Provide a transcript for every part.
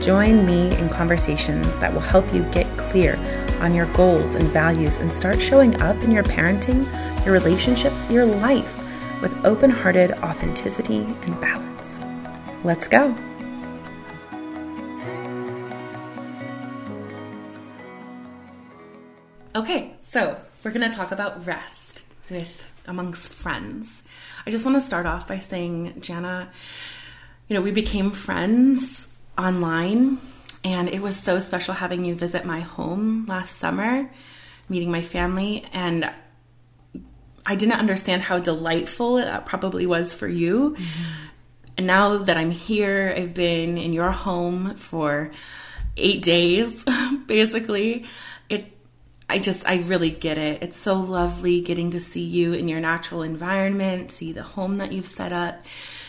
Join me in conversations that will help you get clear on your goals and values and start showing up in your parenting, your relationships, your life with open hearted authenticity and balance. Let's go. Okay, so we're going to talk about rest with amongst friends. I just want to start off by saying, Jana, you know, we became friends online, and it was so special having you visit my home last summer, meeting my family, and I didn't understand how delightful that probably was for you. Mm-hmm. And now that I'm here, I've been in your home for eight days, basically. It, I just, I really get it. It's so lovely getting to see you in your natural environment, see the home that you've set up.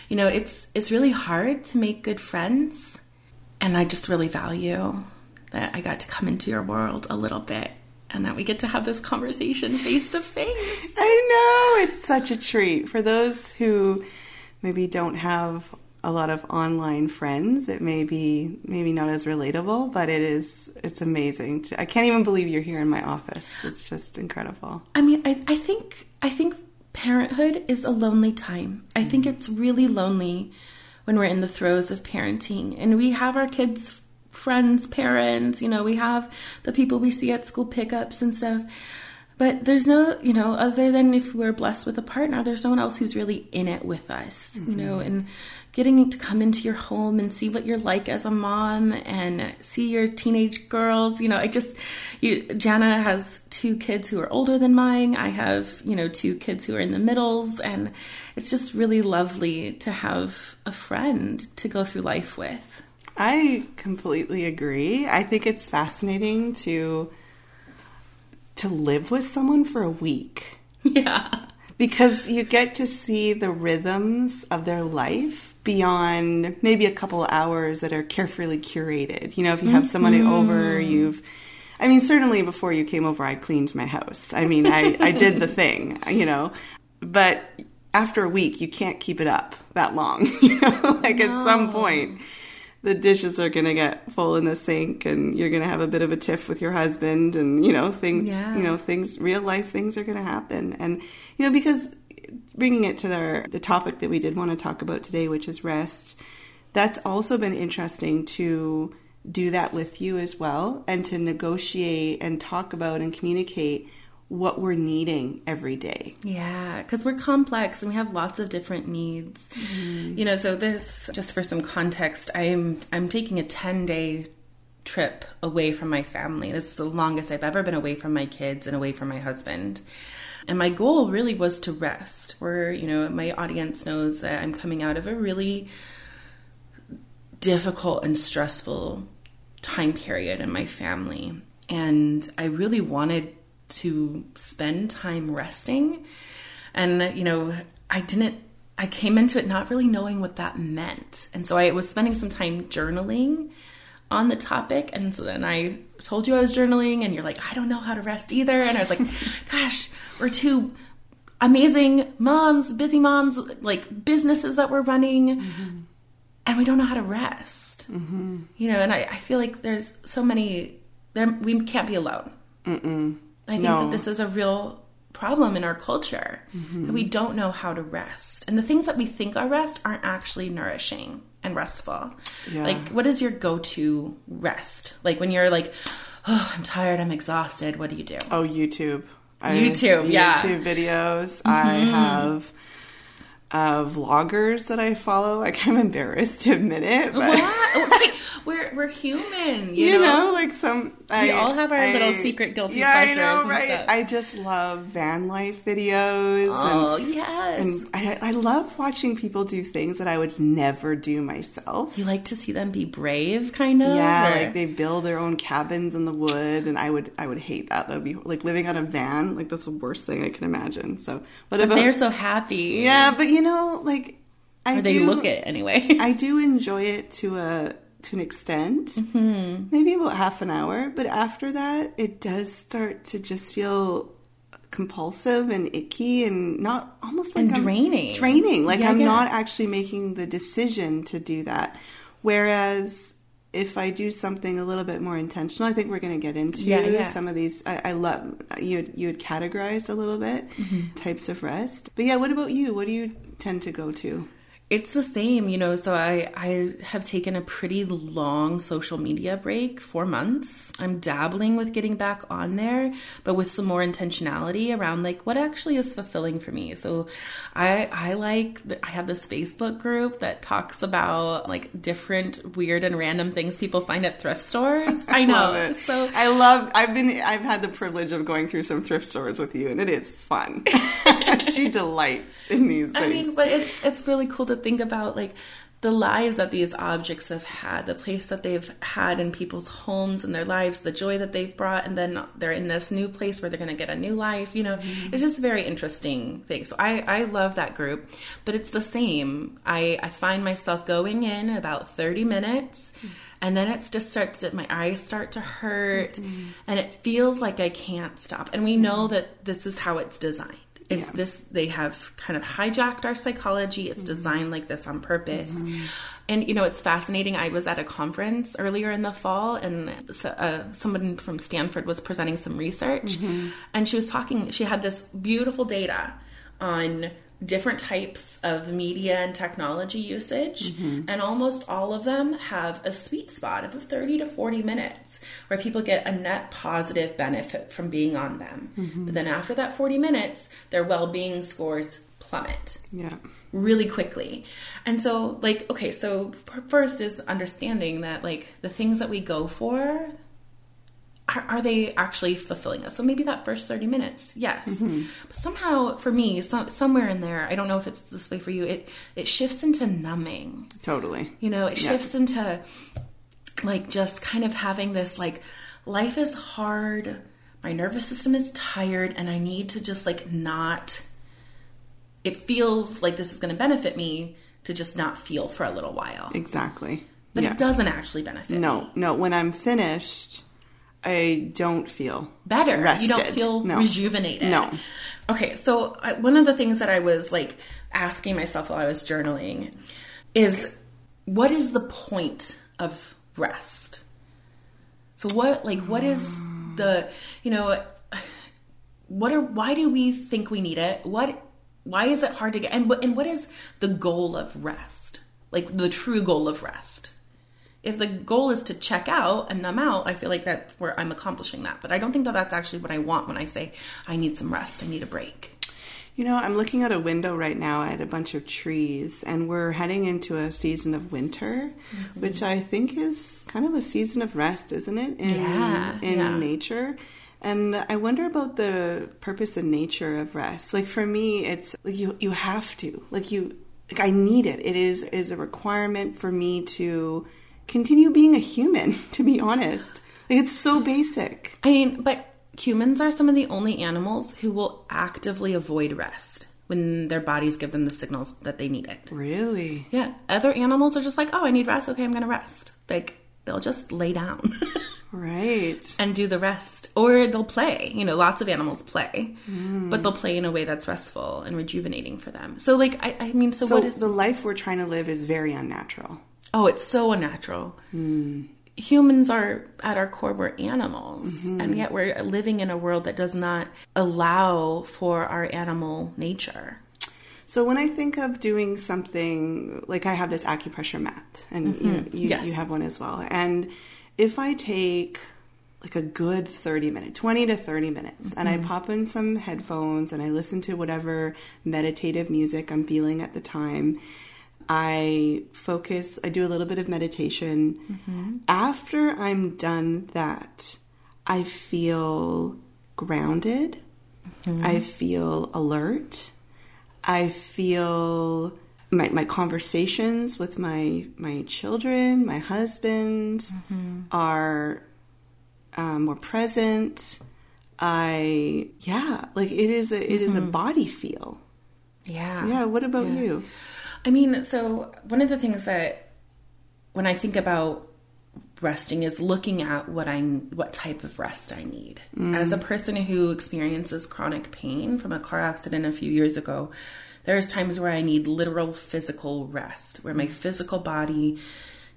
You know, it's it's really hard to make good friends, and I just really value that I got to come into your world a little bit and that we get to have this conversation face to face. I know, it's such a treat. For those who maybe don't have a lot of online friends, it may be maybe not as relatable, but it is it's amazing. To, I can't even believe you're here in my office. It's just incredible. I mean, I, I think I think parenthood is a lonely time. I think mm-hmm. it's really lonely when we're in the throes of parenting and we have our kids friends, parents, you know, we have the people we see at school pickups and stuff. But there's no, you know, other than if we're blessed with a partner, there's no one else who's really in it with us, mm-hmm. you know, mm-hmm. and getting to come into your home and see what you're like as a mom and see your teenage girls. You know, I just, you, Jana has two kids who are older than mine. I have, you know, two kids who are in the middles. And it's just really lovely to have a friend to go through life with. I completely agree. I think it's fascinating to to live with someone for a week. Yeah. Because you get to see the rhythms of their life beyond maybe a couple hours that are carefully curated. You know, if you have somebody mm-hmm. over, you've I mean, certainly before you came over, I cleaned my house. I mean, I, I did the thing, you know. But after a week, you can't keep it up that long, you know, like no. at some point the dishes are going to get full in the sink and you're going to have a bit of a tiff with your husband and you know things yeah. you know things real life things are going to happen and you know because bringing it to the the topic that we did want to talk about today which is rest that's also been interesting to do that with you as well and to negotiate and talk about and communicate what we're needing every day. Yeah, because we're complex and we have lots of different needs. Mm-hmm. You know, so this just for some context, I'm I'm taking a 10-day trip away from my family. This is the longest I've ever been away from my kids and away from my husband. And my goal really was to rest. Where, you know, my audience knows that I'm coming out of a really difficult and stressful time period in my family. And I really wanted to spend time resting. And, you know, I didn't, I came into it not really knowing what that meant. And so I was spending some time journaling on the topic. And so then I told you I was journaling, and you're like, I don't know how to rest either. And I was like, gosh, we're two amazing moms, busy moms, like businesses that we're running. Mm-hmm. And we don't know how to rest, mm-hmm. you know. And I, I, feel like there's so many there. We can't be alone. Mm-mm. I think no. that this is a real problem in our culture mm-hmm. that we don't know how to rest. And the things that we think are rest aren't actually nourishing. And restful. Yeah. Like, what is your go to rest? Like, when you're like, oh, I'm tired, I'm exhausted, what do you do? Oh, YouTube. YouTube, yeah. YouTube videos. I mm-hmm. have uh, vloggers that I follow. Like I'm embarrassed to admit it, but? Okay, we're, we're human, you, you know? know, like some. We all have our I- little secret guilty yeah, I pleasures know, and right? I just love van life videos. Oh, and, yes. and I, I love watching people do things that I would never do myself. you like to see them be brave, kind of? Yeah, or- like they build their own cabins in the wood, and I would I would hate that. That would be like living on a van. Like that's the worst thing I can imagine. So, what but about they're so happy. Yeah, but you know, like I Or they do, look it anyway. I do enjoy it to a to an extent, Mm-hmm. maybe about half an hour. But after that, it does start to just feel compulsive and icky and not almost like And I'm draining. Draining, like Yeah, I'm yeah. not actually making the decision to do that. Whereas if I do something a little bit more intentional, I think we're going to get into Yeah, some of these. I, I love you. Had, you had categorized a little bit Mm-hmm. types of rest, but yeah. What about you? What do you tend to go to? It's the same, you know. So I I have taken a pretty long social media break, four months. I'm dabbling with getting back on there, but with some more intentionality around like what actually is fulfilling for me. So I I like I have this Facebook group that talks about like different weird and random things people find at thrift stores. I know. love it. So I love. I've been. I've had the privilege of going through some thrift stores with you, and it is fun. she delights in these things. I mean, but it's it's really cool to think about like the lives that these objects have had, the place that they've had in people's homes and their lives, the joy that they've brought, and then they're in this new place where they're going to get a new life. You know, mm-hmm. it's just a very interesting thing. So I I love that group, but it's the same. I I find myself going in about thirty minutes. Mm. And then it just starts to, my eyes start to hurt, mm-hmm. and it feels like I can't stop. And we know mm-hmm. that this is how it's designed. It's Yeah. this they have kind of hijacked our psychology. It's mm-hmm. designed like this on purpose. Mm-hmm. And you know it's fascinating. I was at a conference earlier in the fall and so, uh, someone from stanford was presenting some research mm-hmm. and she was talking she had this beautiful data on different types of media and technology usage mm-hmm. and almost all of them have a sweet spot of 30 to 40 minutes where people get a net positive benefit from being on them mm-hmm. but then after that 40 minutes their well-being scores plummet yeah. really quickly. And so, like, okay, so first is understanding that, like, the things that we go for, are, are they actually fulfilling us? So maybe that first 30 minutes, yes. Mm-hmm. But somehow, for me, some, somewhere in there, I don't know if it's this way for you, it, it shifts into numbing. Totally. You know, it shifts into like just kind of having this like life is hard, my nervous system is tired, and I need to just like not. It feels like this is going to benefit me to just not feel for a little while, Exactly. but yeah. it doesn't actually benefit me. No, no. When I'm finished, I don't feel better. Rested. You don't feel No. rejuvenated. No. Okay, so I, one of the things that I was like asking myself while I was journaling is what is the point of rest? So what like what is the, you know, what are why do we think we need it? What why is it hard to get and what and what is the goal of rest? Like the true goal of rest? If the goal is to check out and numb out, I feel like that's where I'm accomplishing that. But I don't think that that's actually what I want when I say I need some rest, I need a break. You know, I'm looking out a window right now at a bunch of trees, and we're heading into a season of winter, Mm-hmm. which I think is kind of a season of rest, isn't it? In, Yeah, in yeah. nature. And I wonder about the purpose and nature of rest. Like for me, it's like you you have to. Like you like I need it. It is is a requirement for me to continue being a human, to be honest. Like it's so basic. I mean, but humans are some of the only animals who will actively avoid rest when their bodies give them the signals that they need it. Really? Yeah, other animals are just like, oh, I need rest. Okay, I'm going to rest. Like, they'll just lay down. Right. and do the rest. Or they'll play. You know, lots of animals play, hmm. but they'll play in a way that's restful and rejuvenating for them. So, like, I, I mean, so, So what is. the life we're trying to live is very unnatural. Oh, it's so unnatural. Hmm. Humans are, at our core, we're animals. Mm-hmm. And yet we're living in a world that does not allow for our animal nature. So when I think of doing something like I have this acupressure mat, and you, know, you, Yes. you have one as well, and if I take like a good 30 minutes, 20 to 30 minutes, and I pop in some headphones and I listen to whatever meditative music I'm feeling at the time. I focus, I do a little bit of meditation. Mm-hmm. After I'm done that, I feel grounded. Mm-hmm. I feel alert. I feel my, my conversations with my my children, my husband mm-hmm. are um, more present. I yeah, like it is a it is a body feel. Yeah. Yeah. What about Yeah. you? I mean, so one of the things that when I think about resting is looking at what I what type of rest I need. Mm. As a person who experiences chronic pain from a car accident a few years ago, there's times where I need literal physical rest, where my mm. physical body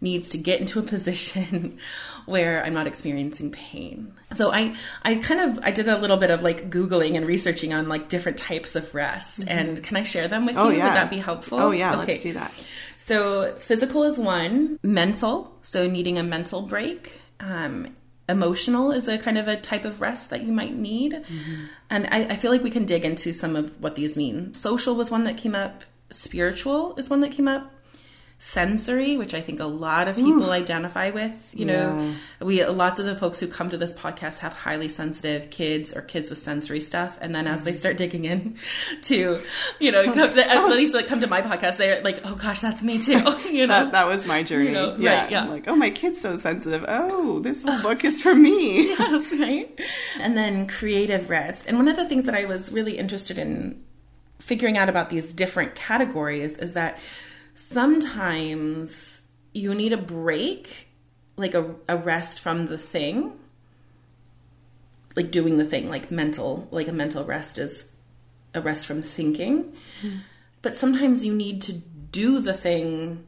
needs to get into a position where I'm not experiencing pain. So I I kind of I did a little bit of like googling and researching on like different types of rest and can I share them with Oh you? yeah. Would that be helpful? Oh yeah. Let's do that. So physical is one, mental, so needing a mental break. Um, emotional is a kind of a type of rest that you might need. And I, I feel like we can dig into some of what these mean. Social was one that came up, spiritual is one that came up. Sensory, which I think a lot of people identify with, you know, we lots of the folks who come to this podcast have highly sensitive kids or kids with sensory stuff, and then as they mm. start digging in to, you know, oh. come, at oh. least like come to my podcast, they're like, oh gosh, that's me too, you know. That, that was my journey. know, yeah. right, yeah. I'm like, oh, my kid's so sensitive. Oh, this whole book is for me. Yes, right? And then creative rest. And one of the things that I was really interested in figuring out about these different categories is that sometimes you need a break, like a, a rest from the thing, like doing the thing, like mental, like a mental rest is a rest from thinking. But sometimes you need to do the thing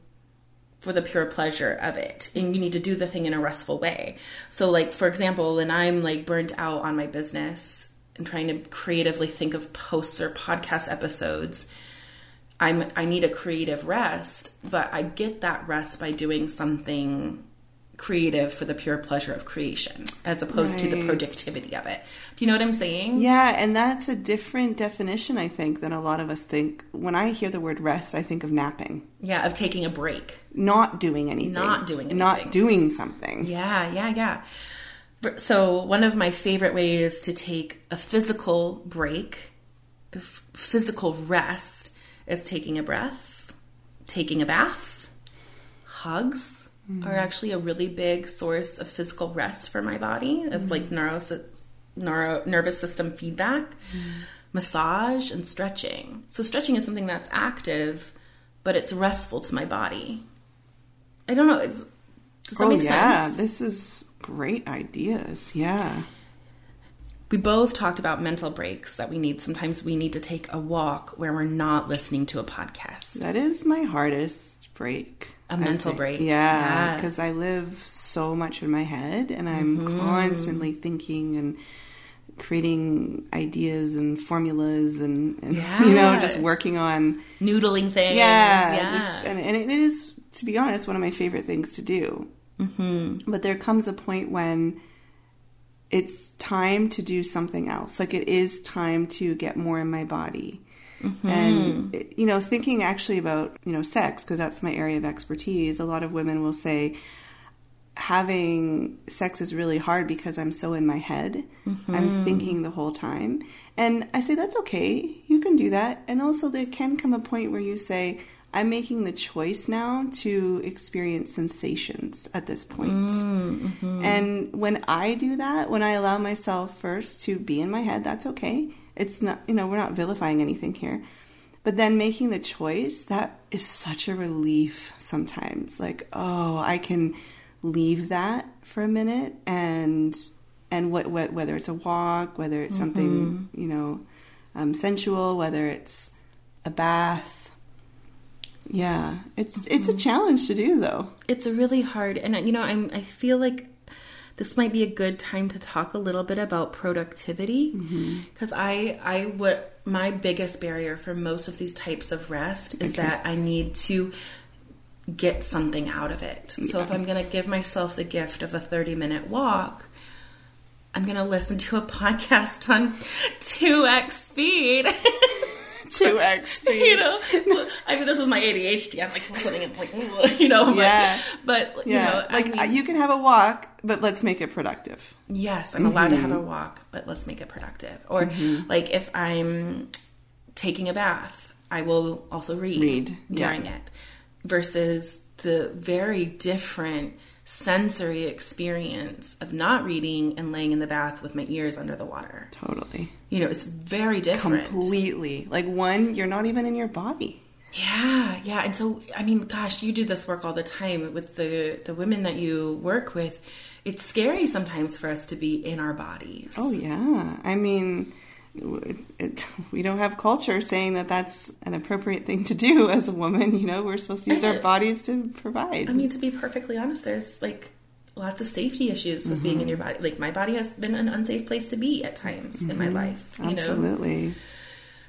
for the pure pleasure of it and you need to do the thing in a restful way so like for example when i'm like burnt out on my business and trying to creatively think of posts or podcast episodes i'm i need a creative rest but i get that rest by doing something creative for the pure pleasure of creation as opposed to the Right. productivity of it do you know what i'm saying Yeah, and that's a different definition, I think, than a lot of us think. When I hear the word rest, I think of napping, yeah of taking a break not doing anything, Not doing not doing something. Yeah, yeah, yeah. So, one of my favorite ways to take a physical break, physical rest, is taking a breath, taking a bath. Hugs mm-hmm. are actually a really big source of physical rest for my body, of mm-hmm. like neuro, neuro, nervous system feedback. Mm-hmm. Massage and stretching. So, stretching is something that's active, but it's restful to my body. I don't know. It's, does that Oh make yeah, sense? this is great ideas. Yeah. We both talked about mental breaks that we need. Sometimes we need to take a walk where we're not listening to a podcast. That is my hardest break. A mental break. Yeah, Yeah. Mm-hmm. because I live so much in my head and I'm constantly thinking and creating ideas and formulas and, and you know, just working on Noodling things. yeah, Yeah. just- and, and it is, to be honest, one of my favorite things to do. Mm-hmm. But there comes a point when it's time to do something else. Like it is time to get more in my body. Mm-hmm. And, you know, thinking actually about, you know, sex, because that's my area of expertise, a lot of women will say, having sex is really hard because I'm so in my head. Mm-hmm. I'm thinking the whole time. And I say, that's okay. You can do that. And also, there can come a point where you say, I'm making the choice now to experience sensations at this point. Mm, mm-hmm. And when I do that, when I allow myself first to be in my head, that's okay. It's not, you know, we're not vilifying anything here. But then making the choice, that is such a relief sometimes. Like, oh, I can leave that for a minute and and what, what whether it's a walk, whether it's something, mm-hmm. you know, um, sensual, whether it's a bath. Yeah, it's it's a mm-hmm. challenge to do though. it's really hard and you know i'm i feel like this might be a good time to talk a little bit about productivity mm-hmm. because I I would my biggest barrier for most of these types of rest is that I need to get something out of it. So if I'm going to give myself the gift of a 30 minute walk, I'm going to listen to a podcast on 2x speed. 2x speed. you know, I mean, this is my ADHD. I'm like listening and like, you know, but, Yeah. but you Yeah, know, like I mean, you can have a walk, but let's make it productive. yes, I'm allowed to have a Mm-hmm. walk, but let's make it productive. Or like if I'm taking a bath, I will also read, Read, yeah. during it versus the very different sensory experience of not reading and laying in the bath with my ears under the water. Totally. You know, it's very different. Completely. Like one, you're not even in your body. Yeah, yeah. And so, I mean, gosh, you do this work all the time with the the women that you work with. It's scary sometimes for us to be in our bodies. Oh yeah. I mean, it, it, we don't have culture saying that that's an appropriate thing to do as a woman. You know, we're supposed to use our bodies to provide. I mean, to be perfectly honest, there's like lots of safety issues with being in mm-hmm. your body. Like my body has been an unsafe place to be at times in my mm-hmm. life. You know, Absolutely.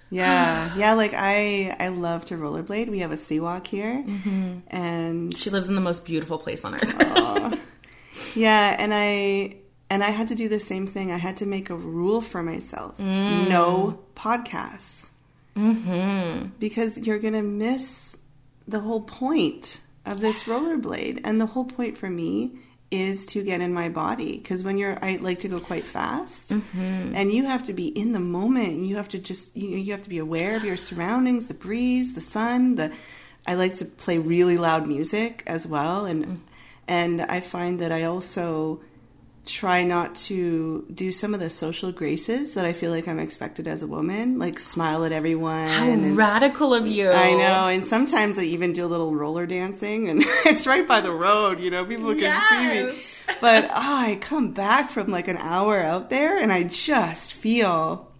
Yeah, yeah. Like I, I love to rollerblade. We have a sea walk here, mm-hmm. and she lives in the most beautiful place on earth. yeah, and I and I had to do the same thing. I had to make a rule for myself: mm. no podcasts, mm-hmm. because you're gonna miss the whole point of this rollerblade. And the whole point for me is to get in my body. Because when you're i like to go quite fast. Mm-hmm. And you have to be in the moment. You have to just you know you have to be aware of your surroundings the breeze the sun the i like to play really loud music as well. And mm. and i find that i also try not to do some of the social graces that i feel like i'm expected as a woman like smile at everyone How and- radical of you! I know, and sometimes I even do a little roller dancing, and it's right by the road, you know, people can see me. But oh, I come back from like an hour out there, and I just feel,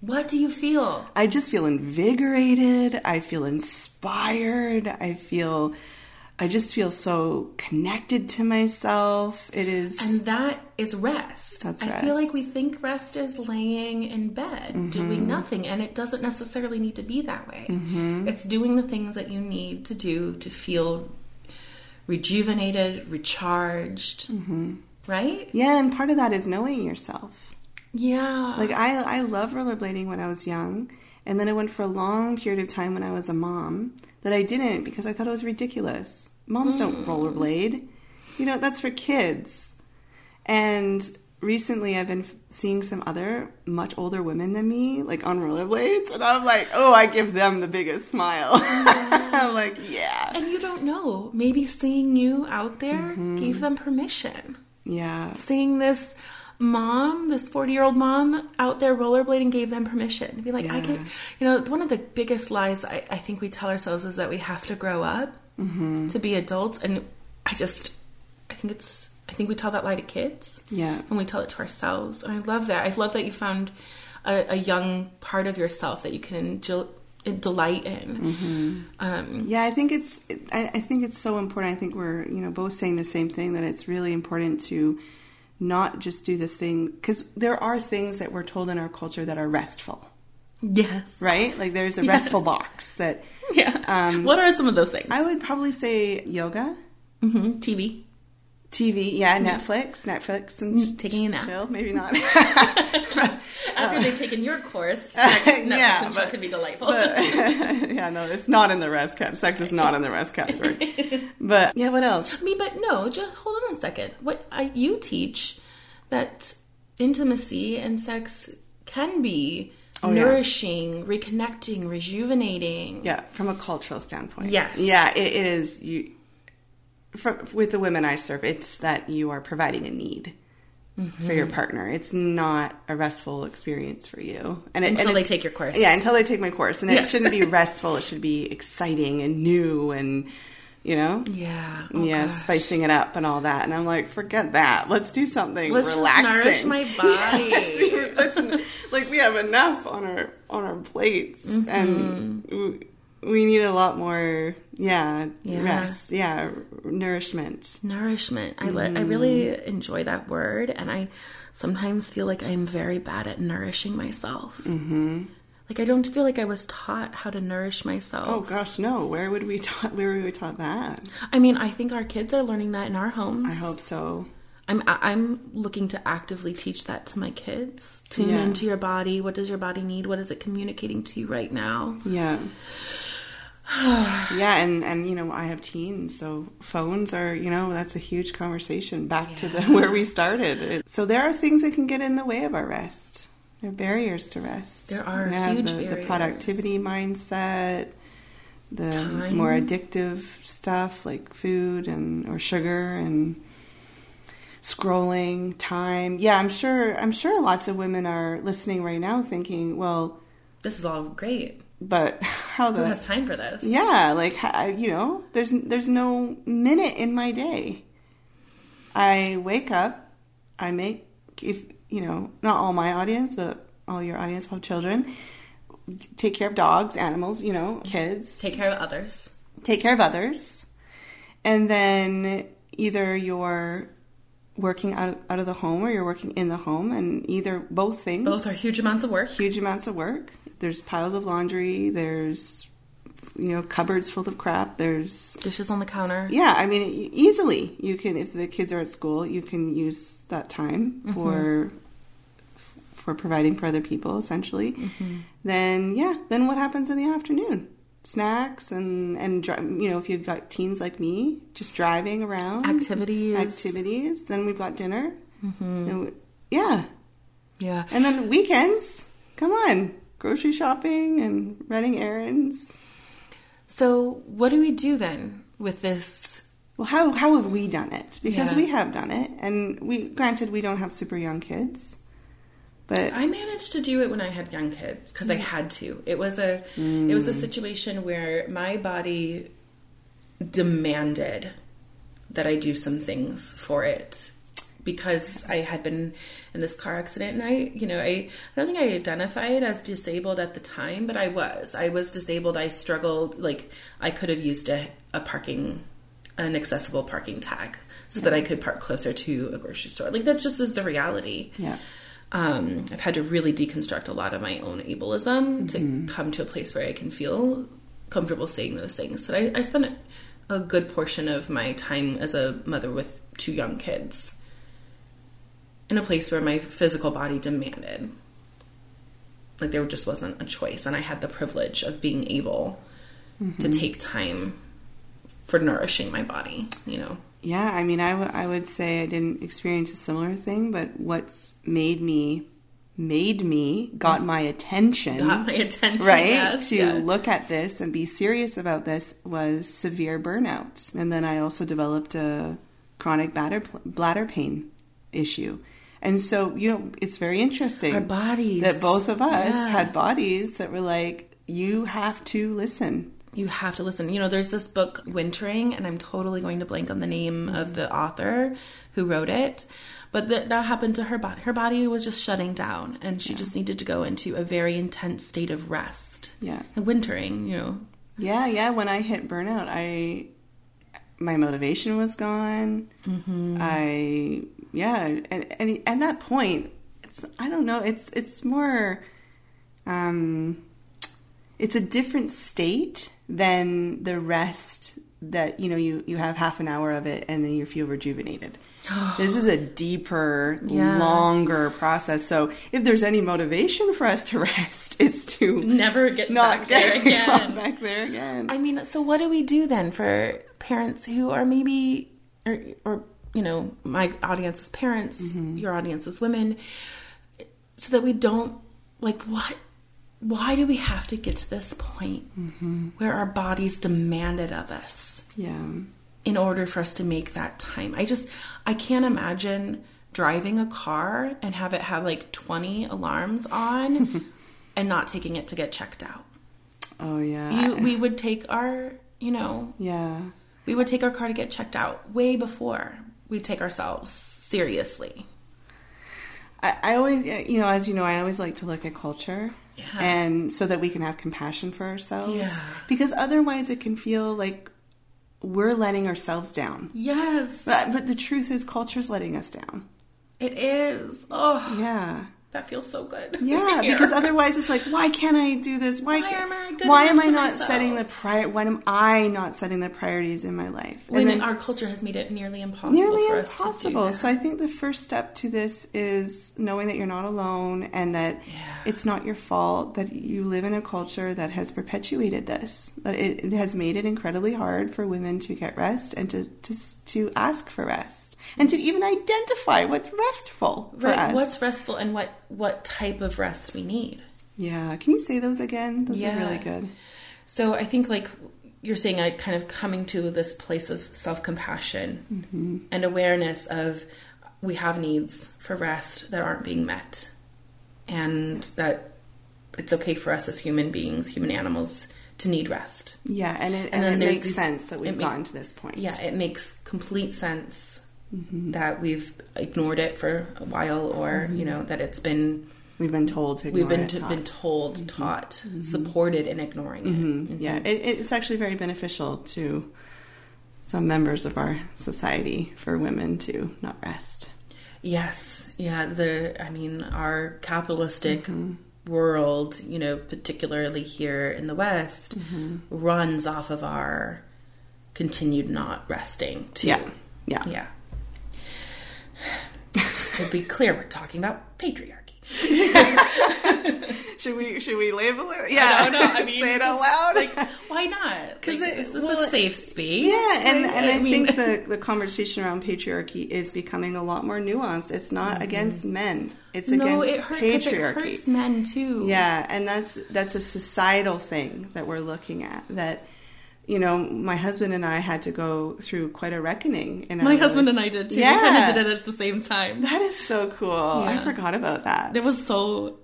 What do you feel? I just feel invigorated. I feel inspired. I feel, I just feel so connected to myself. It is, And that is rest. That's I feel like we think rest is laying in bed mm-hmm. doing nothing, and it doesn't necessarily need to be that way. Mm-hmm. It's doing the things that you need to do to feel rejuvenated, recharged, mm-hmm. right? yeah, and part of that is knowing yourself. Yeah. Like I, I love rollerblading when I was young, and then I went for a long period of time when I was a mom that I didn't because I thought it was ridiculous. Moms don't hmm. rollerblade, you know that's for kids. And recently, I've been f- seeing some other much older women than me like on rollerblades, and I'm like, oh, I give them the biggest smile. I'm like, yeah, and you don't know. Maybe seeing you out there mm-hmm. gave them permission. yeah, Seeing this mom, this 40 year old mom out there rollerblading gave them permission to be like, I Yeah. get, you know, one of the biggest lies I, I think we tell ourselves is that we have to grow up to be adults. And I just, I think it's, I think we tell that lie to kids. Yeah. And we tell it to ourselves. And I love that. I love that you found a, a young part of yourself that you can enjoy, delight in. Um, Yeah, I think it's I, I think it's so important. I think we're you know both saying the same thing that it's really important to not just do the thing because there are things that we're told in our culture that are restful, yes. right? Like there's a Yes. restful box that Yeah. Um, what are some of those things? I would probably say yoga, mm-hmm. TV. TV, yeah, Netflix, Netflix, and Mm, taking a nap. chill. Maybe not. After they've taken your course, Netflix Yeah, and chill but- can be delightful. yeah, no, it's not in the rest category. Sex is not in the rest category. But yeah, what else? Me, but no, just hold on a second. What I, you teach that intimacy and sex can be Oh, yeah. nourishing, reconnecting, rejuvenating. Yeah, from a cultural standpoint. Yes. Yeah, it, it is. You for, with the women I serve, it's that you are providing a need for Mm-hmm. your partner. It's not a restful experience for you. And it, Until and they it- take your course. Yeah, until they take my course, and it shouldn't be restful. It should be exciting and new, and you know. Yeah. Oh, yeah, gosh. spicing it up and all that. And I'm like, forget that. Let's do something Let's relaxing. nourish my body. Yes, we- like we have enough on our on our plates, Mm-hmm. and we, need a lot more, yeah, Yeah. rest, yeah, nourishment. Nourishment. I li- I really enjoy that word, and I sometimes feel like I'm very bad at nourishing myself. Mm-hmm. Like I don't feel like I was taught how to nourish myself. Oh gosh, no. Where would we taught? Where would we taught that? I mean, I think our kids are learning that in our homes. I hope so. I'm I'm looking to actively teach that to my kids. Tune Yeah. into your body. What does your body need? What is it communicating to you right now? Yeah. yeah, and and you know I have teens, so phones are you know that's a huge conversation. Back to the where we started. It- So there are things that can get in the way of our rest. There are barriers to rest. There are have huge the, the productivity mindset, the Time. more addictive stuff like food and or sugar and scrolling time. Yeah, I'm sure. I'm sure lots of women are listening right now, thinking, well, This is all great. But how the, Who has time for this? yeah, like you know, there's there's no minute in my day. I wake up, I make if you know, not all my audience, but all your audience have children. Take care of dogs, animals, you know, kids. Take care of others. take care of others, and then either you're working out out of the home or you're working in the home, and either both things Both are huge amounts of work. huge amounts of work. There's piles of laundry. There's you know cupboards full of crap. There's Dishes on the counter. yeah. I mean, easily you can if the kids are at school, you can use that time mm-hmm. for for providing for other people. Essentially, mm-hmm. then yeah. Then what happens in the afternoon? Snacks and and you know if you've got teens like me, just driving around Activities. activities. Then we've got dinner. Mm-hmm. And we- yeah, Yeah. and then weekends, come on, grocery shopping and running errands. So what do we do then with this? Well, how how have we done it? Because Yeah. we have done it, and we granted we don't have super young kids, but I managed to do it when I had young kids because I mm. had to. It was a it was a mm. situation where my body demanded that I do some things for it because I had been in this car accident and I, you know, I, I don't think I identified as disabled at the time, but I was. I was disabled. I struggled like I could have used a, a parking an accessible parking tag so that I could park closer to a grocery store. Like that's just is the reality yeah, um, I've had to really deconstruct a lot of my own ableism Mm-hmm. to come to a place where I can feel comfortable saying those things. So I, I spent a good portion of my time as a mother with two young kids in a place where my physical body demanded. Like there just wasn't a choice, and I had the privilege of being able Mm-hmm. to take time for nourishing my body. You know, yeah. I mean, I, w- I would say I didn't experience a similar thing, but what's made me made me got my attention. got my attention. right yes, to yeah. look at this and be serious about this was severe burnout and then i also developed a chronic bladder bladder pain issue and so you know it's very interesting Our bodies. that both of us Yeah. had bodies that were like you have to listen You have to listen. You know, there's this book, Wintering, and I'm totally going to blank on the name of the author who wrote it. But th- that happened to her body. Her body was just shutting down, and she just needed to go into a very intense state of rest. yeah And wintering, you know. yeah yeah when i hit burnout i my motivation was gone mm-hmm. i yeah and, and at that point it's i don't know it's it's more um it's a different state than the rest that you know you you have half an hour of it and then you feel rejuvenated this is a deeper Yeah. longer process so if there's any motivation for us to rest it's to Never get back there again. back there again I mean, so what do we do then for parents who are maybe, or, or you know, my audience is parents, mm-hmm. your audience is women, so that we don't, like, what? Why do we have to get to this point mm-hmm. where our bodies demand it of us yeah. in order for us to make that time? I just, I can't imagine driving a car and have it have like 20 alarms on and not taking it to get checked out. Oh yeah. You we would take our you know yeah. we would take our car to get checked out way before we take ourselves seriously I, I always, uh, you know, as you know, I always like to look at culture. and so that we can have compassion for ourselves. Yeah. Because otherwise, it can feel like we're letting ourselves down. Yes. But, but the truth is, culture's letting us down. It is. Oh, Yeah. That feels so good. Yeah, because otherwise it's like, why can't I do this? Why, Why am I why am I not myself? setting the prior? Why am I not setting the priorities in my life? And when then- our culture has made it nearly impossible nearly for us to do impossible. So I think the first step to this is knowing that you're not alone and that it's not your fault that you live in a culture that has perpetuated this. That it, it has made it incredibly hard for women to get rest and to to, to ask for rest and to even identify what's restful for right, us. what's restful and what what type of rest we need. yeah, can you say those again? Those are really good. So I think like you're saying, I kind of coming to this place of self compassion Mm-hmm. and awareness of we have needs for rest that aren't being met, and that it's okay for us as human beings, human animals, to need rest. Yeah, and it, And and then it makes these- sense that we've it ma- gotten to this point. Yeah, it makes complete sense Mm-hmm. that we've ignored it for a while, or you know that it's been we've been told to. we've been it, been told, taught, supported in ignoring it. Yeah, it, it's actually very beneficial to some members of our society for women to not rest. Yes, yeah. The I mean, our capitalistic Mm-hmm. world, you know, particularly here in the West, Mm-hmm. runs off of our continued not resting. Too. Yeah, yeah. yeah. Just to be clear, we're talking about patriarchy. Should we should we label it? Yeah, I don't know. I mean, say it out loud. Like, why not? 'Cause Like, it- this is well, a safe space. yeah, and, Like, and I, mean- think the, the conversation around patriarchy is becoming a lot more nuanced. It's not against men; it's Mm-hmm. no, against it hurts. 'cause It patriarchy. hurts men too. Yeah, and that's that's a societal thing that we're looking at. That you know, my husband and I had to go through quite a reckoning. In My our husband and I did too. Yeah. We kind of did it at the same time. That is so cool. I forgot about that. It was so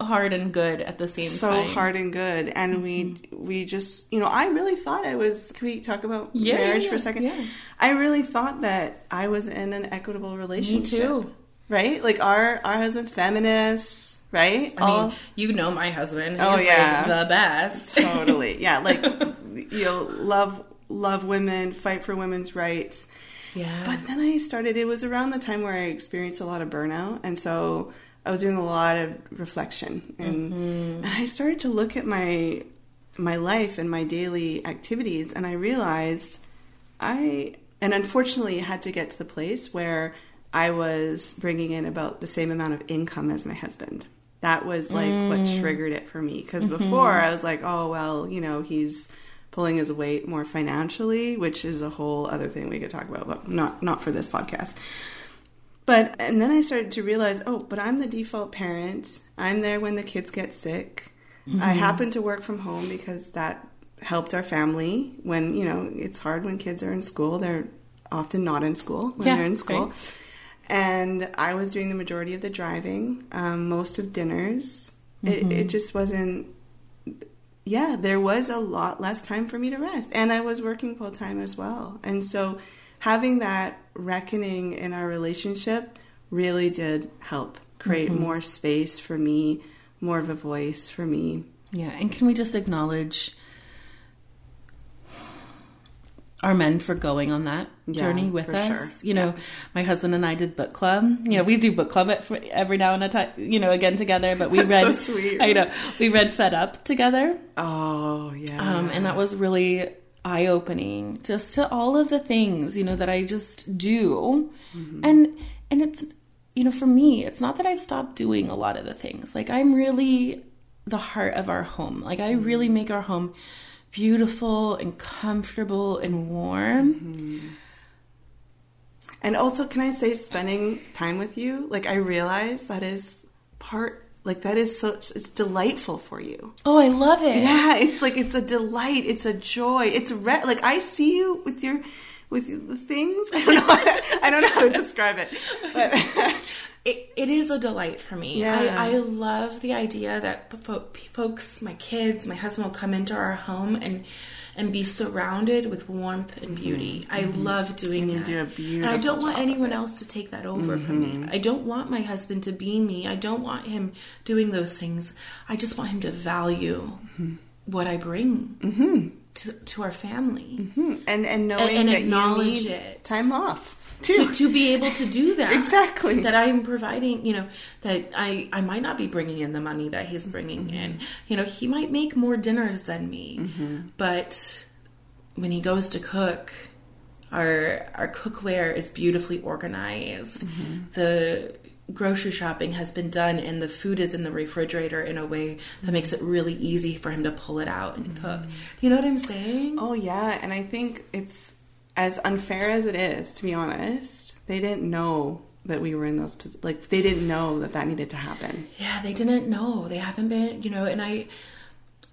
hard and good at the same so time. Mm-hmm. hard and good, and we we just you know I really thought I was. Can we talk about Yeah, marriage yeah, for a second? yeah. I really thought that I was in an equitable relationship. Me too. Right? Like our our husband's feminists, right? I mean, you know my husband. Oh, He's Oh, yeah. like the best. totally. Yeah, like you know, love love women, fight for women's rights. yeah. But then I started, it was around the time where I experienced a lot of burnout. And so I was doing a lot of reflection. And, mm-hmm. and I started to look at my my life and my daily activities. And I realized I, and unfortunately, had to get to the place where I was bringing in about the same amount of income as my husband. That was like what mm. triggered it for me. Because mm-hmm. before I was like, oh, well, you know, he's pulling his weight more financially, which is a whole other thing we could talk about, but not not for this podcast. But and then I started to realize, oh, but I'm the default parent. I'm there when the kids get sick. I mm-hmm. happen to work from home because that helped our family when, you know, it's hard when kids are in school. They're often not in school when Yeah, they're in school. right. And I was doing the majority of the driving, um, most of dinners. It, it just wasn't yeah, there was a lot less time for me to rest. And I was working full time as well. And so having that reckoning in our relationship really did help create more space for me, more of a voice for me. Yeah, and can we just acknowledge our men for going on that Yeah, journey with us? sure. You know, my husband and I did book club. You know, we do book club every now and a time. You know, again together. But we read. so sweet. I know we read Fed Up together, Oh, yeah. um, and that was really eye opening. Just to all of the things you know that I just do, and and it's you know for me, it's not that I've stopped doing a lot of the things. Like I'm really the heart of our home. Like I really make our home beautiful and comfortable and warm. Mm-hmm. and also, can I say, spending time with you, like, I realize that is part, like, that is so, it's delightful for you. Oh, I love it. Yeah, it's like it's a delight, it's a joy, it's re- like I see you with your with the things. I don't know. How to, I don't know how to describe it, but it, it is a delight for me. Yeah. I, I love the idea that folks, my kids, my husband will come into our home and and be surrounded with warmth and beauty. I love doing Mm-hmm. you that. do a and I don't want anyone else to take that over from Mm-hmm. me. I don't want my husband to be me. I don't want him doing those things. I just want him to value Mm-hmm. what I bring to, to our family. and and knowing and that you acknowledge need it. time off to, to be able to do that. Exactly. that i'm providing you know that i i might not be bringing in the money that he's bringing Mm-hmm. in. You know he might make more dinners than me. But when he goes to cook our our cookware is beautifully organized. Mm-hmm. the grocery shopping has been done and the food is in the refrigerator in a way that makes it really easy for him to pull it out and cook. You know what i'm saying? Oh yeah, and I think it's as unfair as it is, to be honest. They didn't know that we were in those pos- like they didn't know that that needed to happen. Yeah, they didn't know. They haven't been, you know, and I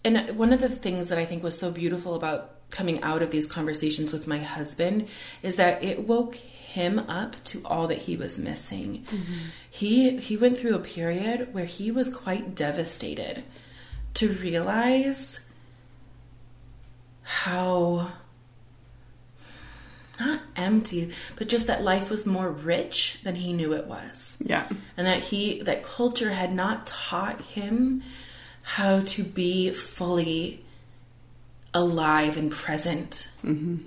and one of the things that I think was so beautiful about coming out of these conversations with my husband is that it woke him up to all that he was missing. Mm-hmm. He he went through a period where he was quite devastated to realize how empty, but just that life was more rich than he knew it was. Yeah. and that he that culture had not taught him how to be fully alive and present. Mm-hmm.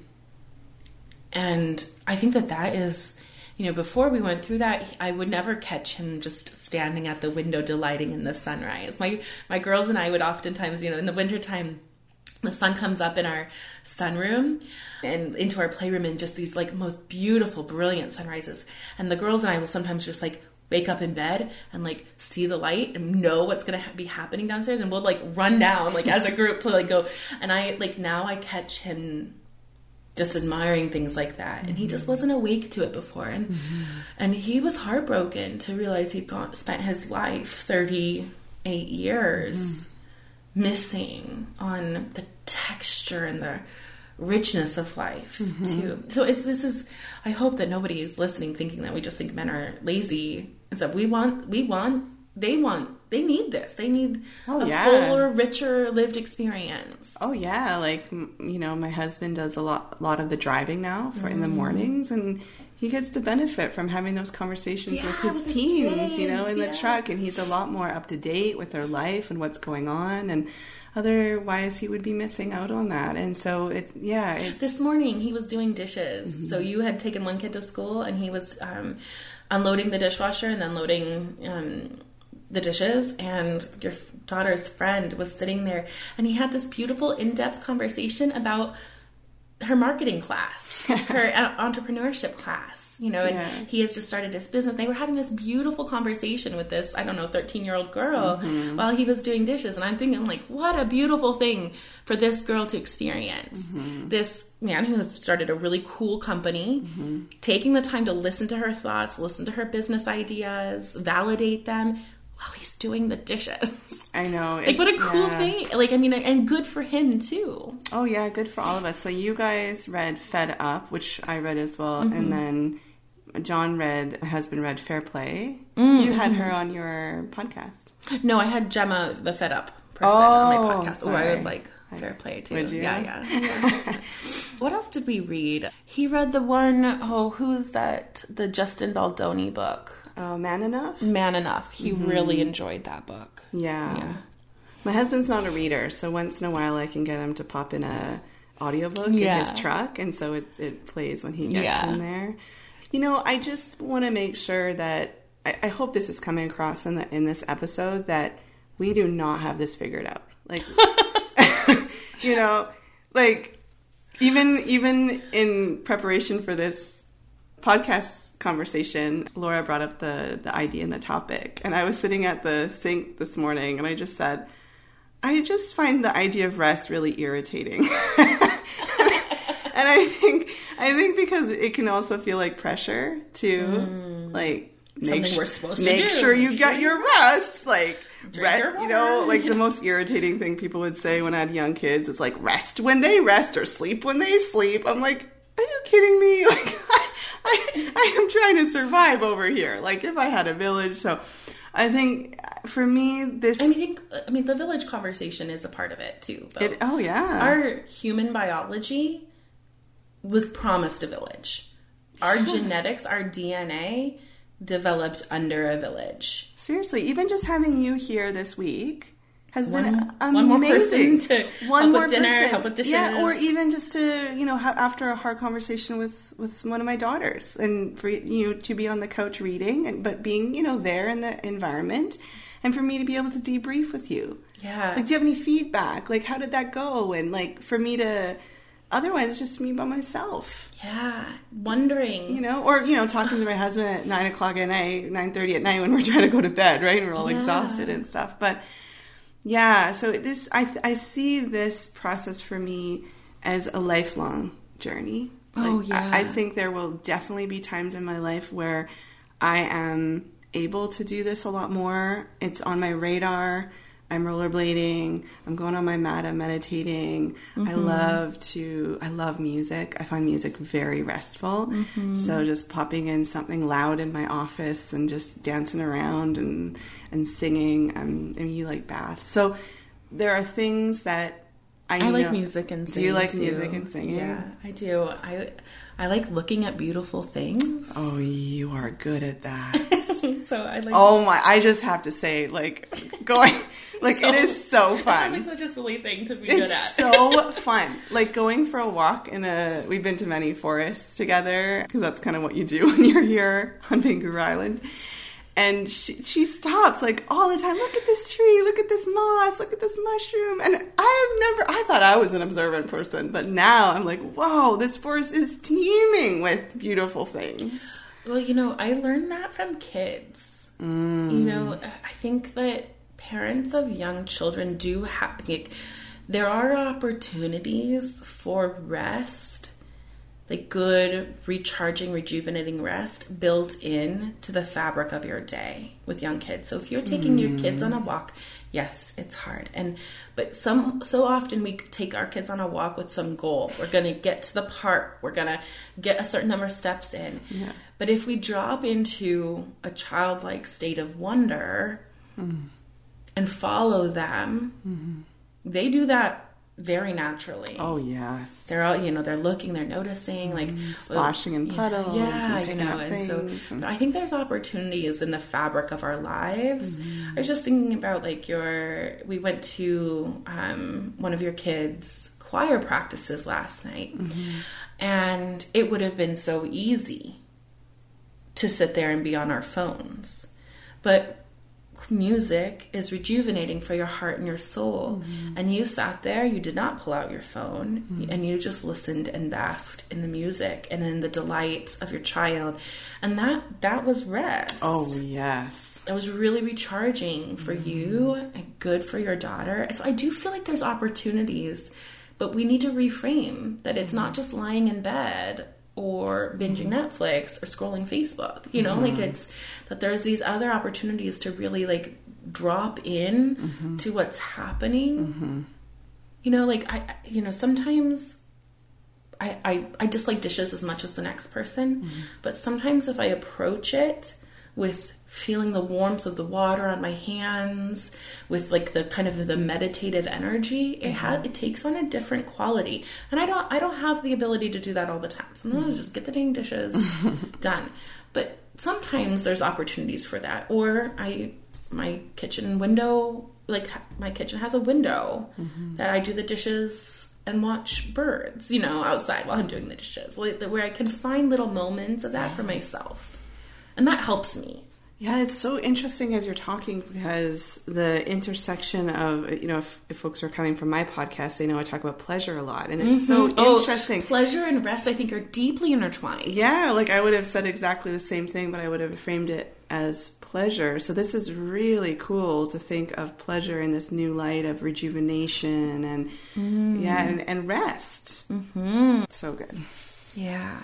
And i think that that is you know before we went through that i would never catch him just standing at the window delighting in the sunrise. My my girls and i would oftentimes you know in the wintertime the sun comes up in our sunroom and into our playroom and just these like most beautiful brilliant sunrises. And the girls and i will sometimes just like wake up in bed and like see the light and know what's gonna ha- be happening downstairs. And we'll like run down like as a group to like go. And i like now i catch him just admiring things like that. And he just mm-hmm. wasn't awake to it before. And mm-hmm. and he was heartbroken to realize he'd gone spent his life 38 years mm-hmm. Missing on the texture and the richness of life too. So it's this is i hope that nobody is listening thinking that we just think men are lazy. Is that we want we want they want they need this. They need Oh, a yeah. fuller richer lived experience. Oh yeah, like you know, my husband does a lot, lot of the driving now for Mm. in the mornings, and he gets to benefit from having those conversations Yeah, with his with his teens, you know, in the truck, and he's a lot more up to date with their life and what's going on, and otherwise he would be missing out on that. And so it, yeah, it, This morning he was doing dishes. Mm-hmm. So you had taken one kid to school and he was um, unloading the dishwasher and then loading um, the dishes. And your daughter's friend was sitting there and he had this beautiful in depth conversation about her marketing class, her uh, entrepreneurship class, you know, and Yeah. he has just started his business. They were having this beautiful conversation with this, I don't know, 13 year old girl Mm-hmm. while he was doing dishes. And I'm thinking, like, what a beautiful thing for this girl to experience. Mm-hmm. This man who has started a really cool company, Mm-hmm. taking the time to listen to her thoughts, listen to her business ideas, validate them while he's doing the dishes. I know. Like, what a cool yeah. thing. Like, I mean, and good for him, too. Oh yeah, good for all of us. So you guys read Fed Up, which I read as well, Mm-hmm. and then John read, husband read Fair Play. Mm-hmm. You had her on your podcast. No, I had Gemma, the fed up person, on Oh, my podcast. Oh, I would like fair play too. Would you? Yeah, yeah. what else did we read? He read the one, oh, who's that? The Justin Baldoni book, Oh, Man Enough. Man Enough. He mm-hmm. really enjoyed that book. Yeah. Yeah. My husband's not a reader, so once in a while I can get him to pop in a audiobook in his truck, and so it it plays when he gets Yeah. in there. You know, I just want to make sure that I, I hope this is coming across in the in this episode that we do not have this figured out. Like, you know, like even even in preparation for this podcast conversation, Laura brought up the the idea and the topic, and I was sitting at the sink this morning, and I just said, I just find the idea of rest really irritating. and I think I think because it can also feel like pressure to like make, Mm. Something we're supposed to make sure you get your rest like Drink re- your you know like the most irritating thing people would say when I had young kids is like rest when they rest or sleep when they sleep. I'm like are you kidding me? Like, I, I, am trying to survive over here. Like, if I had a village. So I think for me, this. I think, I mean, the village conversation is a part of it too. It, oh, yeah. Our human biology was promised a village. Our genetics, our DNA developed under a village. Seriously, even just having you here this week has one, been amazing. One more person to one help more with dinner, person. help with dishes. Yeah, or even just to you know after a hard conversation with with one of my daughters, and for you know to be on the couch reading, and but being you know there in the environment, and for me to be able to debrief with you. Yeah. Like, do you have any feedback? Like, how did that go? And like for me to. Otherwise, it's just me by myself. Yeah, wondering. You know, or you know, talking to my husband at nine o'clock at night, nine thirty at night when we're trying to go to bed, right? And we're all Yeah. exhausted and stuff. But yeah, so this I I see this process for me as a lifelong journey. Oh, I- yeah. I, think there will definitely be times in my life where I am able to do this a lot more. It's on my radar. I'm rollerblading. I'm going on my mat. I'm meditating. I Mm-hmm. love to. I love music. I find music very restful. Mm-hmm. So just popping in something loud in my office and just dancing around and and singing. Um, and you like baths. So there are things that I, I like music and Do singing. you like too. music and singing? Yeah, I do. I I like looking at beautiful things. Oh, you are good at that. so I like. oh my! I just have to say, like going, like So- it is so It fun. sounds like such a silly thing to be good It's at. so fun. Like going for a walk in a. We've been to many forests together because that's kind of what you do when you're here on Vancouver Island. And she, she stops like all the time. Look at this tree. Look at this moss. Look at this mushroom. And I've never. I thought I was an observant person, but now I'm like, whoa! This forest is teeming with beautiful things. Well, you know, I learned that from kids. You know, mm. I think that parents of young children do have, like, there are opportunities for rest, like good, recharging, rejuvenating rest built in to the fabric of your day with young kids. So if you're taking your kids on a mm. walk, yes, it's hard. And, but some, so often we take our kids on a walk with some goal. We're going to get to the park. We're going to get a certain number of steps in. Yeah. But if we drop into a childlike state of wonder mm. and follow them, mm-hmm. they do that very naturally. Oh yes. They're all, you know, they're looking, they're noticing, like Splashing in yeah, puddles Yeah, and you know, and so and- I think there's opportunities in the fabric of our lives. Mm-hmm. I was just thinking about like your, we went to um, one of your kids' choir practices last night, Mm-hmm. and it would have been so easy to sit there and be on our phones, but music is rejuvenating for your heart and your soul. Mm-hmm. And you sat there, you did not pull out your phone, mm-hmm. and you just listened and basked in the music and in the delight of your child. And that that was rest. Oh yes. It was really recharging for mm-hmm. you and good for your daughter. So I do feel like there's opportunities, but we need to reframe that it's not just lying in bed or binging Netflix or scrolling Facebook. You know, like mm-hmm. it's that there's these other opportunities to really like drop in mm-hmm. to what's happening. Mm-hmm. You know, like I, I- you know, sometimes I, I, I dislike dishes as much as the next person, but sometimes if I approach it with feeling the warmth of the water on my hands, with like the kind of the meditative energy, it mm-hmm. has it takes on a different quality. And I don't I don't have the ability to do that all the time. Sometimes I just get the dang dishes done. But sometimes there's opportunities for that. Or I my kitchen window like my kitchen has a window mm-hmm. that I do the dishes and watch birds, you know, outside while I'm doing the dishes, where I can find little moments of that for myself, and that helps me. Yeah, it's so interesting as you're talking because the intersection of you know if, if folks are coming from my podcast, they know I talk about pleasure a lot, and it's so Oh, interesting. pleasure and rest, I think, are deeply intertwined. Yeah, like I would have said exactly the same thing, but I would have framed it as pleasure. So this is really cool to think of pleasure in this new light of rejuvenation and yeah, and, and rest. Mm-hmm. So good. Yeah.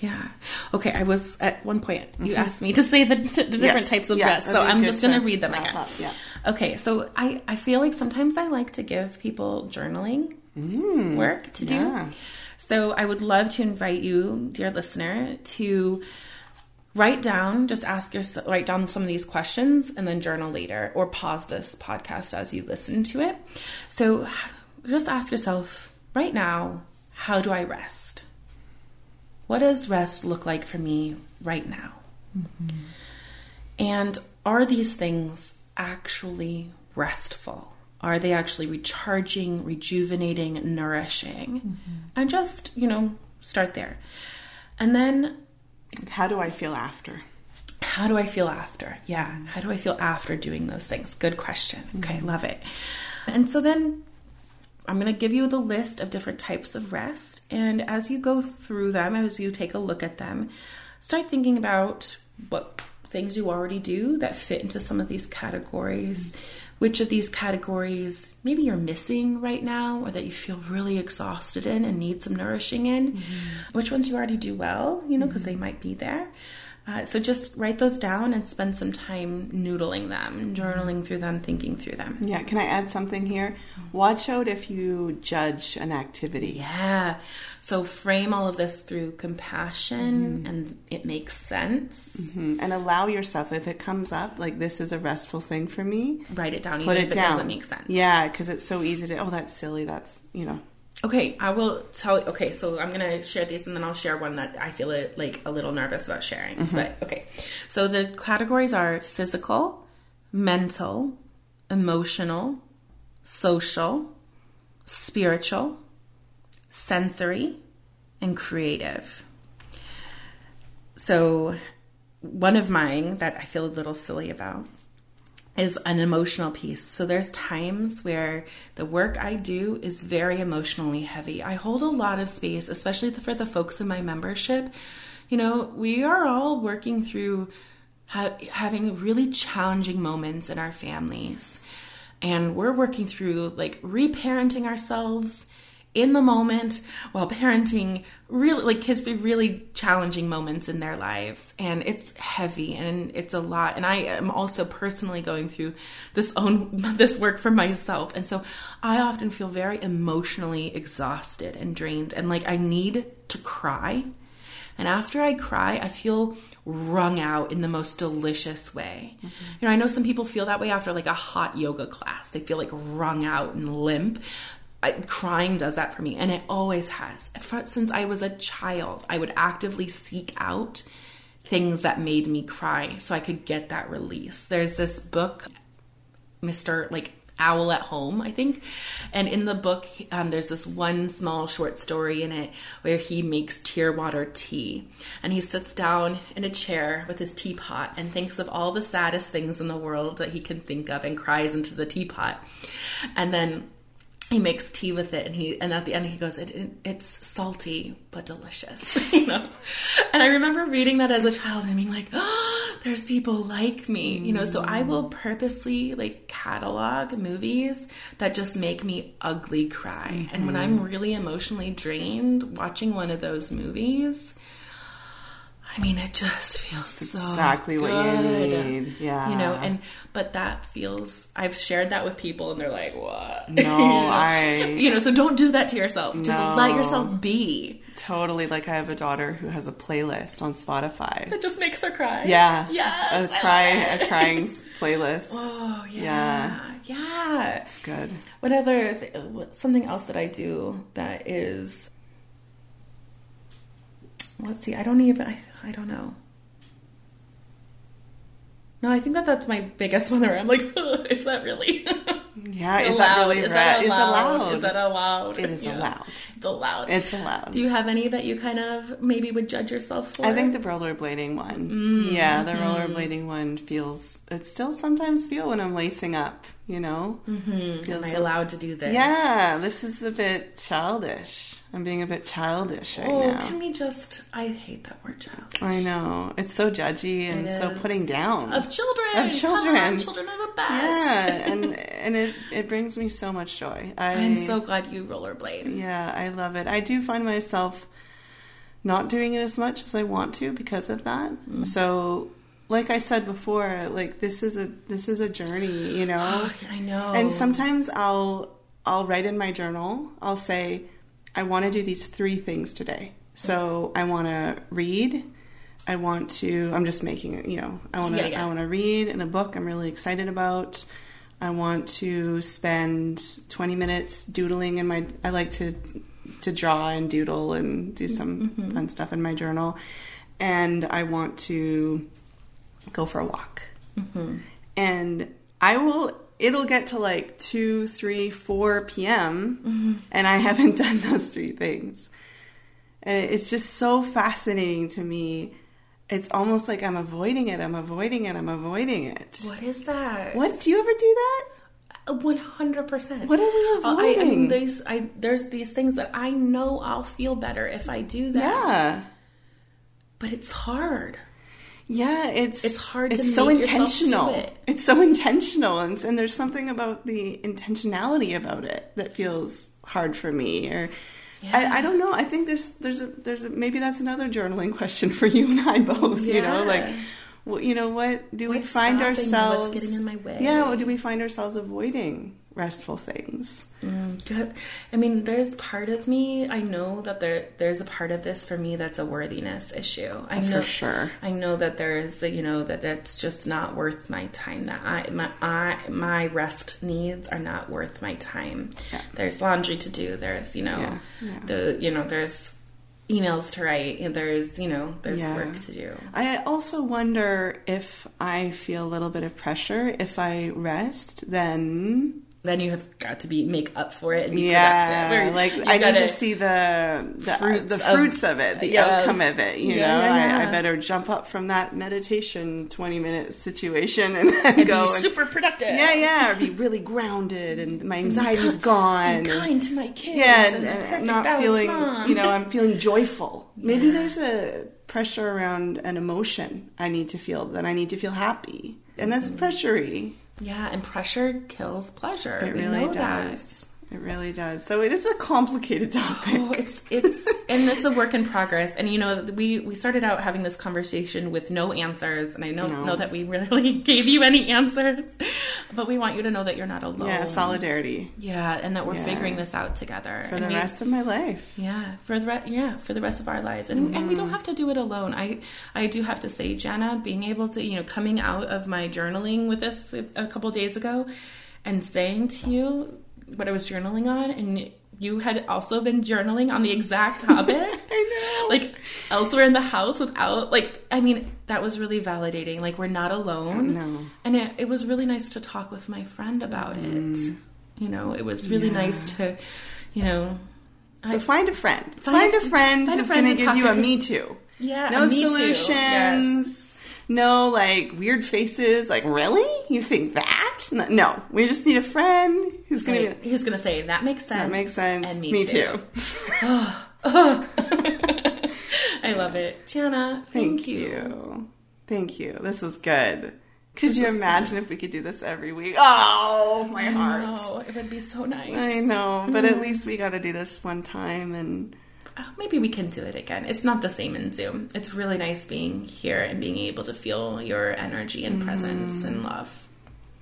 Yeah. Okay. I was at one point. You asked me to say the, the different Yes. types of Yeah, rest, so I'm just going to to read them again. up, yeah. Okay. So I I feel like sometimes I like to give people journaling work to do. Mm, yeah. So I would love to invite you, dear listener, to write down, just ask yourself, write down some of these questions and then journal later or pause this podcast as you listen to it. So just ask yourself right now, how do I rest? What does rest look like for me right now? Mm-hmm. And are these things actually restful? Are they actually recharging, rejuvenating, nourishing? Mm-hmm. And just, you know, start there. And then. How do I feel after? How do I feel after? Yeah. Mm-hmm. How do I feel after doing those things? Good question. Okay, mm-hmm. love it. And so then I'm going to give you the list of different types of rest. And as you go through them, as you take a look at them, start thinking about what things you already do that fit into some of these categories. Which of these categories maybe you're missing right now or that you feel really exhausted in and need some nourishing in? Mm-hmm. Which ones you already do well, you know, because mm-hmm. they might be there. Uh, so just write those down and spend some time noodling them, journaling through them, thinking through them. Yeah, can I add something here? Watch out if you judge an activity. Yeah. So frame all of this through compassion mm-hmm. and it makes sense. Mm-hmm. And allow yourself, if it comes up, like this is a restful thing for me, write it down. Put it down. It doesn't make sense. Yeah, because it's so easy to, oh, that's silly. That's, you know, Okay, I will tell. Okay, so I'm gonna share these, and then I'll share one that I feel it like a little nervous about sharing. Mm-hmm. But okay, so the categories are physical, mental, emotional, social, spiritual, sensory, and creative. So, one of mine that I feel a little silly about is an emotional piece. So there's times where the work I do is very emotionally heavy. I hold a lot of space, especially for the folks in my membership. You know, we are all working through ha- having really challenging moments in our families. And we're working through like reparenting ourselves in the moment while parenting really like kids through really challenging moments in their lives and it's heavy and it's a lot and i am also personally going through this own this work for myself and so i often feel very emotionally exhausted and drained and like i need to cry and after I cry, I feel wrung out in the most delicious way. Mm-hmm. You know, I know some people feel that way after like a hot yoga class. They feel like wrung out and limp. I, crying does that for me, and it always has. Since I was a child, I would actively seek out things that made me cry so I could get that release. There's this book, Mr. like Owl at Home, I think. And in the book, um, there's this one small short story in it where he makes tear water tea. And he sits down in a chair with his teapot and thinks of all the saddest things in the world that he can think of and cries into the teapot. And then he makes tea with it and he and at the end he goes it, it, it's salty but delicious you know and i remember reading that as a child and being like oh, there's people like me you know so i will purposely like catalog movies that just make me ugly cry mm-hmm. and when i'm mm-hmm. really emotionally drained watching one of those movies I mean, it just feels so exactly good. what you need. Yeah, you know, and but that feels. I've shared that with people, and they're like, "What?" No, you know? I. You know, so don't do that to yourself. Just let yourself be. Totally. Like I have a daughter who has a playlist on Spotify that just makes her cry. Yeah. Yes. A cry, a crying playlist. Oh yeah. Yeah. Yeah. It's good. What other th- something else that I do that is let's see. I don't even. I, I don't know. No, I think that that's my biggest one. Where I'm like, is that really? Yeah, is that really is that allowed? Is that allowed? It is yeah. allowed. It's allowed. It's allowed. Do you have any that you kind of maybe would judge yourself for? I think the rollerblading one. Mm. Yeah, the mm-hmm. rollerblading one feels. It still sometimes feel when I'm lacing up. You know, mm-hmm. am I allowed to do this? Yeah, this is a bit childish. I'm being a bit childish right oh, now. Can we just? I hate that word childish. I know it's so judgy and so putting down of children. Of children, on, children are the best. Yeah, and and it it brings me so much joy. I, I'm so glad you rollerblade. Yeah, I love it. I do find myself not doing it as much as I want to because of that. Mm. So like I said before, like this is a this is a journey, you know. I know. And sometimes I'll I'll write in my journal. I'll say I want to do these three things today. So I want to read. I want to. I'm just making it. You know, I want to. Yeah, yeah. I want to read in a book I'm really excited about. I want to spend 20 minutes doodling in my. I like to to draw and doodle and do some Mm-hmm. fun stuff in my journal, and I want to go for a walk. Mm-hmm. And I will. It'll get to like two, three, four p.m. and I haven't done those three things. And it's just so fascinating to me. It's almost like I'm avoiding it. I'm avoiding it. I'm avoiding it. What is that? What do you ever do that? One hundred percent. What are we oh, I, I mean, avoiding? these, I, there's these things that I know I'll feel better if I do that. Yeah. But it's hard. Yeah, it's It's hard to it's so make yourself do intentional. it. It's so intentional, and, and there's something about the intentionality about it that feels hard for me. Or I, I don't know. I think there's there's a there's a, maybe that's another journaling question for you and I both. You know, like. Well, you know what? Do we find you? What's ourselves getting in my way? Yeah, well, do we find ourselves avoiding restful things? Mm. I mean, there's part of me. I know that there there's a part of this for me that's a worthiness issue. I For know sure. I know that there's you know that that's just not worth my time. That I my I my rest needs are not worth my time. Yeah. There's laundry to do. There's you know Yeah, yeah. the you know there's emails to write. And there's you know there's Yeah. work to do. I also wonder if I feel a little bit of pressure if I rest, then Then you have got to be make up for it and be yeah, productive. Or like I need gotta- see the the Fruits the of- fruits of, it, the yeah. outcome of it. You Yeah, know, yeah, I. I better jump up from that meditation twenty minute situation and, and go be and- super productive. yeah, yeah, or be really grounded and my anxiety's gone. And- kind to my kids. yeah, and, and, perfect not feeling, mom. you know, I'm feeling joyful. Maybe there's a pressure around an emotion I need to feel, that I need to feel happy. And that's Mm-hmm. pressury. Yeah, and pressure kills pleasure. It we really know does. It really does. So it is a complicated oh, topic. Oh, it's it's and it's a work in progress. And you know, we we started out having this conversation with no answers, and I don't No. know that we really gave you any answers, but we want you to know that you're not alone. yeah, solidarity Yeah, and that we're Yeah. figuring this out together for And the we- rest of my life. Yeah, for the re- yeah for the rest of our lives, and and we don't mm. have to do it alone. I I do have to say, Jenna, being able to you know coming out of my journaling with this a, a couple days ago, and saying to you what I was journaling on, and you had also been journaling on the exact topic. I know. Like elsewhere in the house without like I mean that was really validating. Like we're not alone. No. And it, it was really nice to talk with my friend about it. Mm. You know, it was really Yeah. nice to, you know, So find a friend. Find Find, a- a friend find who's going to give you a me too. Yeah, No a me too, solutions. No like weird faces. Like really? You think that? No, we just need a friend who's going to Like, he was gonna say that makes sense. That makes sense. And me, me too. too. I love it, Jana. Thank, Thank you. Thank you. This was good. Could This you imagine if we could do this every week? Oh, my I heart. know it would be so nice. I know, but at mm-hmm. least we got to do this one time and Oh, maybe we can do it again. It's not the same in Zoom. It's really nice being here and being able to feel your energy and presence Mm. and love.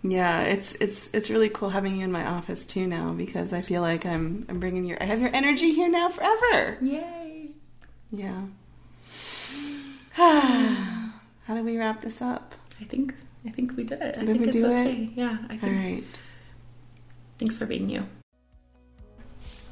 yeah, it's it's it's really cool having you in my office too now because I feel like I'm I'm bringing your I have your energy here now forever. Yay! Yeah. How do we wrap this up? I think I think we did it. I Did think we it's do it? okay. Yeah, I think. right. Thanks for being you.